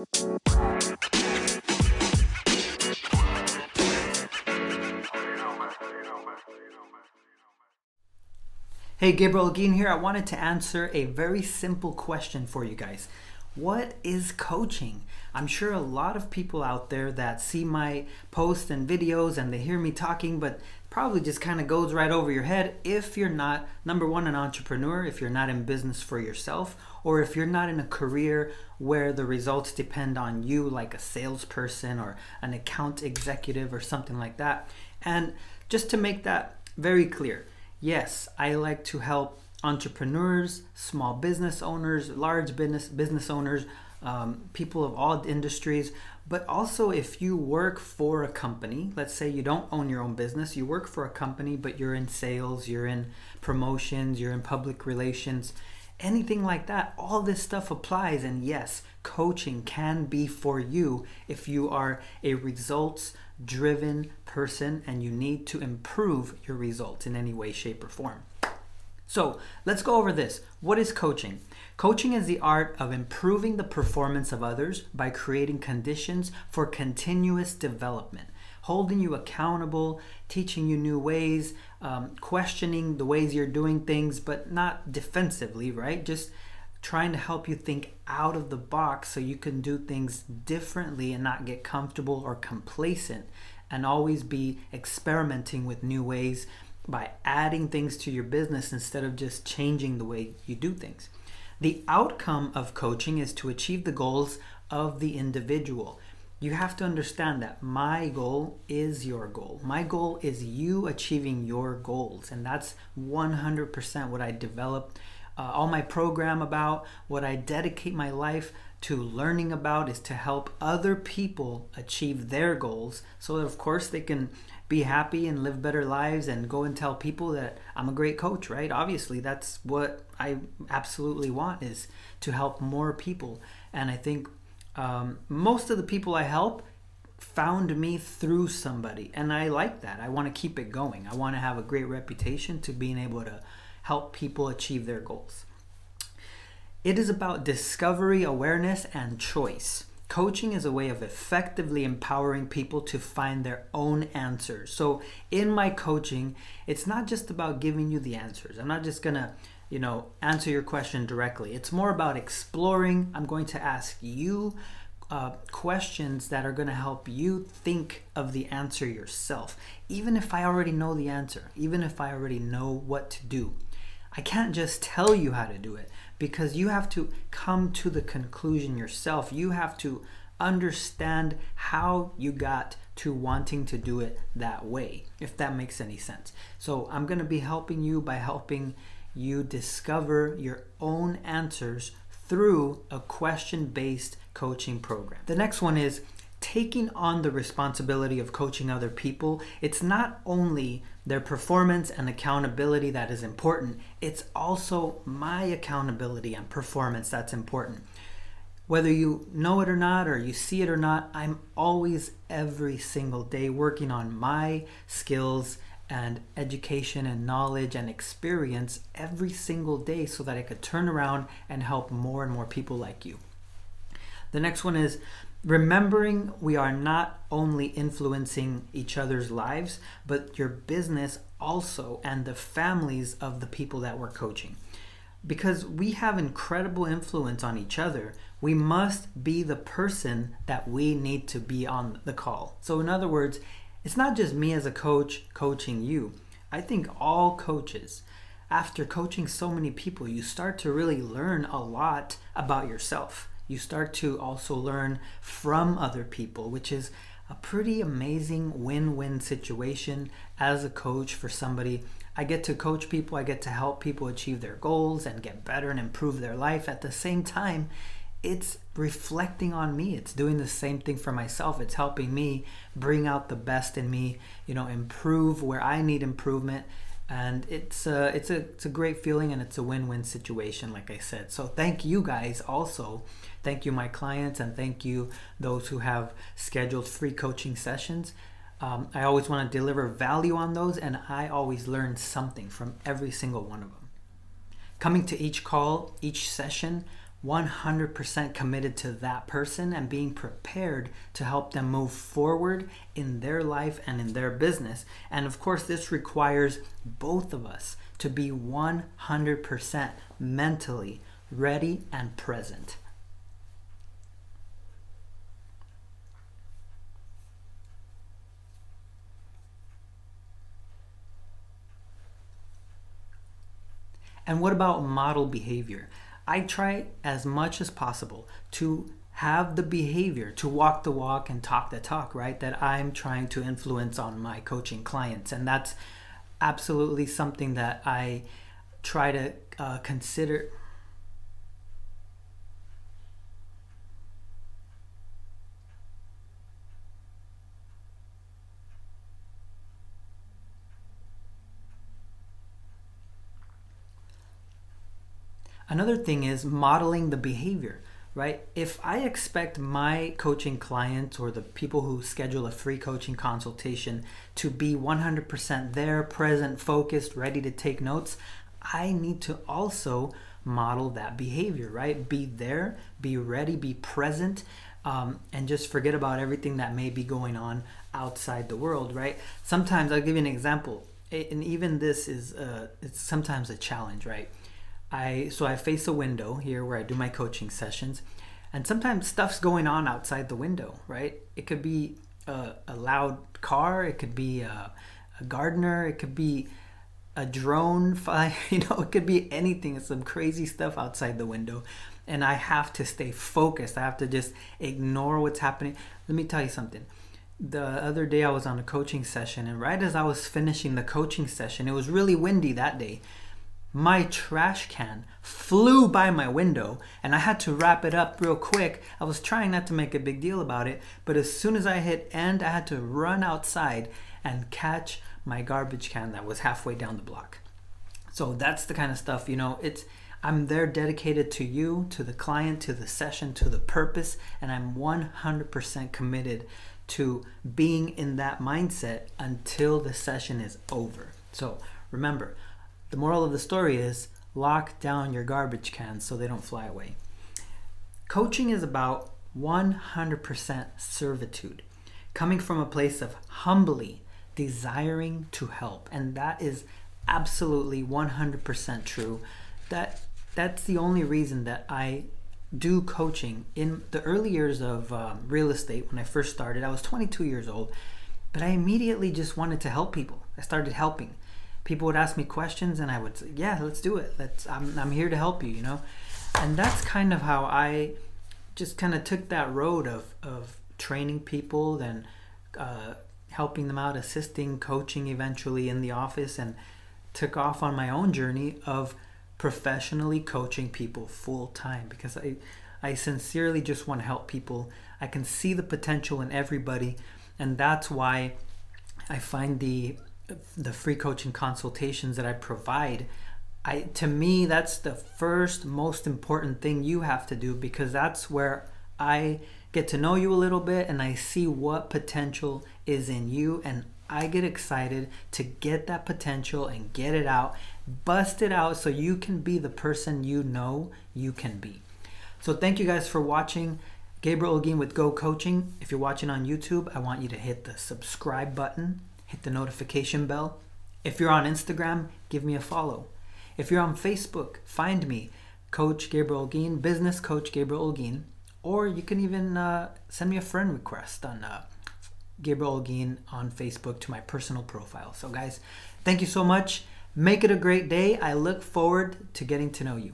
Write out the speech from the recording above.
Hey, Gabriel again here. I wanted to answer a very simple question for you guys. What is coaching? I'm sure a lot of people out there that see my posts and videos and they hear me talking, but probably just kind of goes right over your head if you're not, number one, an entrepreneur, if you're not in business for yourself, or if you're not in a career where the results depend on you, like a salesperson or an account executive or something like that. And just to make that very clear, Yes, I like to help entrepreneurs, small business owners, large business business owners, um, people of all industries. But also, if you work for a company, let's say you don't own your own business, you work for a company, but you're in sales, you're in promotions, you're in public relations, anything like that, all this stuff applies. And yes, coaching can be for you if you are a results driven person and you need to improve your results in any way, shape, or form. So let's go over this. What is coaching? Coaching is the art of improving the performance of others by creating conditions for continuous development, holding you accountable, teaching you new ways, um, questioning the ways you're doing things, but not defensively, right? Just trying to help you think out of the box so you can do things differently and not get comfortable or complacent and always be experimenting with new ways by adding things to your business instead of just changing the way you do things. The outcome of coaching is to achieve the goals of the individual. You have to understand that my goal is your goal. My goal is you achieving your goals, and that's 100% what I developed uh, all my program about, what I dedicate my life to learning about is to help other people achieve their goals so that, of course, they can be happy and live better lives and go and tell people that I'm a great coach, right? Obviously, that's what I absolutely want is to help more people. And I think um, most of the people I help found me through somebody and i like that i want to keep it going i want to have a great reputation to being able to help people achieve their goals. It is about discovery, awareness, and choice. Coaching is a way of effectively empowering people to find their own answers. So, in my coaching, it's not just about giving you the answers. I'm not just gonna, you know, answer your question directly. It's more about exploring. I'm going to ask you uh, questions that are going to help you think of the answer yourself, even if I already know the answer, even if I already know what to do. I can't just tell you how to do it because you have to come to the conclusion yourself. You have to understand how you got to wanting to do it that way, if that makes any sense. So, I'm going to be helping you by helping you discover your own answers through a question based coaching program. The next one is taking on the responsibility of coaching other people, it's not only their performance and accountability that is important, it's also my accountability and performance that's important. Whether you know it or not, or you see it or not, I'm always every single day working on my skills and education and knowledge and experience every single day so that I could turn around and help more and more people like you. The next one is remembering we are not only influencing each other's lives, but your business also and the families of the people that we're coaching. Because we have incredible influence on each other, we must be the person that we need to be on the call. So, in other words, it's not just me as a coach coaching you. I think all coaches, after coaching so many people, you start to really learn a lot about yourself you start to also learn from other people, which is a pretty amazing win win situation as a coach for somebody. I get to coach people, I get to help people achieve their goals and get better and improve their life. At the same time, it's reflecting on me. It's doing the same thing for myself. It's helping me bring out the best in me, you know, improve where I need improvement and it's a, it's a it's a great feeling and it's a win-win situation like i said. So thank you guys also. Thank you my clients and thank you those who have scheduled free coaching sessions. Um, i always want to deliver value on those and i always learn something from every single one of them. Coming to each call each session 100% committed to that person and being prepared to help them move forward in their life and in their business. And of course, this requires both of us to be 100% mentally ready and present. And what about model behavior? I try as much as possible to have the behavior, to walk the walk and talk the talk, right? That I'm trying to influence on my coaching clients. And that's absolutely something that I try to uh, consider Another thing is modeling the behavior, right? If I expect my coaching clients or the people who schedule a free coaching consultation to be 100% there, present, focused, ready to take notes, I need to also model that behavior, right? Be there, be ready, be present, um, and just forget about everything that may be going on outside the world, right? Sometimes I'll give you an example, and even this is uh, it's sometimes a challenge, right? I so I face a window here where I do my coaching sessions, and sometimes stuff's going on outside the window. Right? It could be a, a loud car. It could be a, a gardener. It could be a drone fly. You know, it could be anything. It's some crazy stuff outside the window, and I have to stay focused. I have to just ignore what's happening. Let me tell you something the other day I was on a coaching session, and right as I was finishing the coaching session, it was really windy that day my trash can flew by my window and I had to wrap it up real quick. I was trying not to make a big deal about it, but as soon as I hit end, I had to run outside and catch my garbage can that was halfway down the block. So that's the kind of stuff, you know, it's I'm there dedicated to you, to the client, to the session, to the purpose, and I'm 100% committed to being in that mindset until the session is over. So remember, the moral of the story is lock down your garbage cans so they don't fly away. Coaching is about 100% servitude, coming from a place of humbly desiring to help. And that is absolutely 100% true. That that's the only reason that I do coaching in the early years of um, real estate when I first started. I was 22 years old, but I immediately just wanted to help people. I started helping people would ask me questions and I would say, yeah, let's do it. Let's, I'm, I'm here to help you, you know? And that's kind of how I just kind of took that road of, of training people, then uh, helping them out, assisting, coaching eventually in the office, and took off on my own journey of professionally coaching people full time because I, I sincerely just want to help people. I can see the potential in everybody, and that's why I find the the free coaching consultations that I provide, I to me that's the first most important thing you have to do because that's where I get to know you a little bit and I see what potential is in you and I get excited to get that potential and get it out, bust it out so you can be the person you know you can be. So thank you guys for watching. Gabriel Olguin with Go Coaching. If you're watching on YouTube, I want you to hit the subscribe button hit the notification bell. If you're on Instagram, give me a follow. If you're on Facebook, find me, Coach Gabriel Olguin, Business Coach Gabriel Olguin, or you can even uh, send me a friend request on uh, Gabriel Olguin on Facebook to my personal profile. So, guys, thank you so much. Make it a great day. I look forward to getting to know you.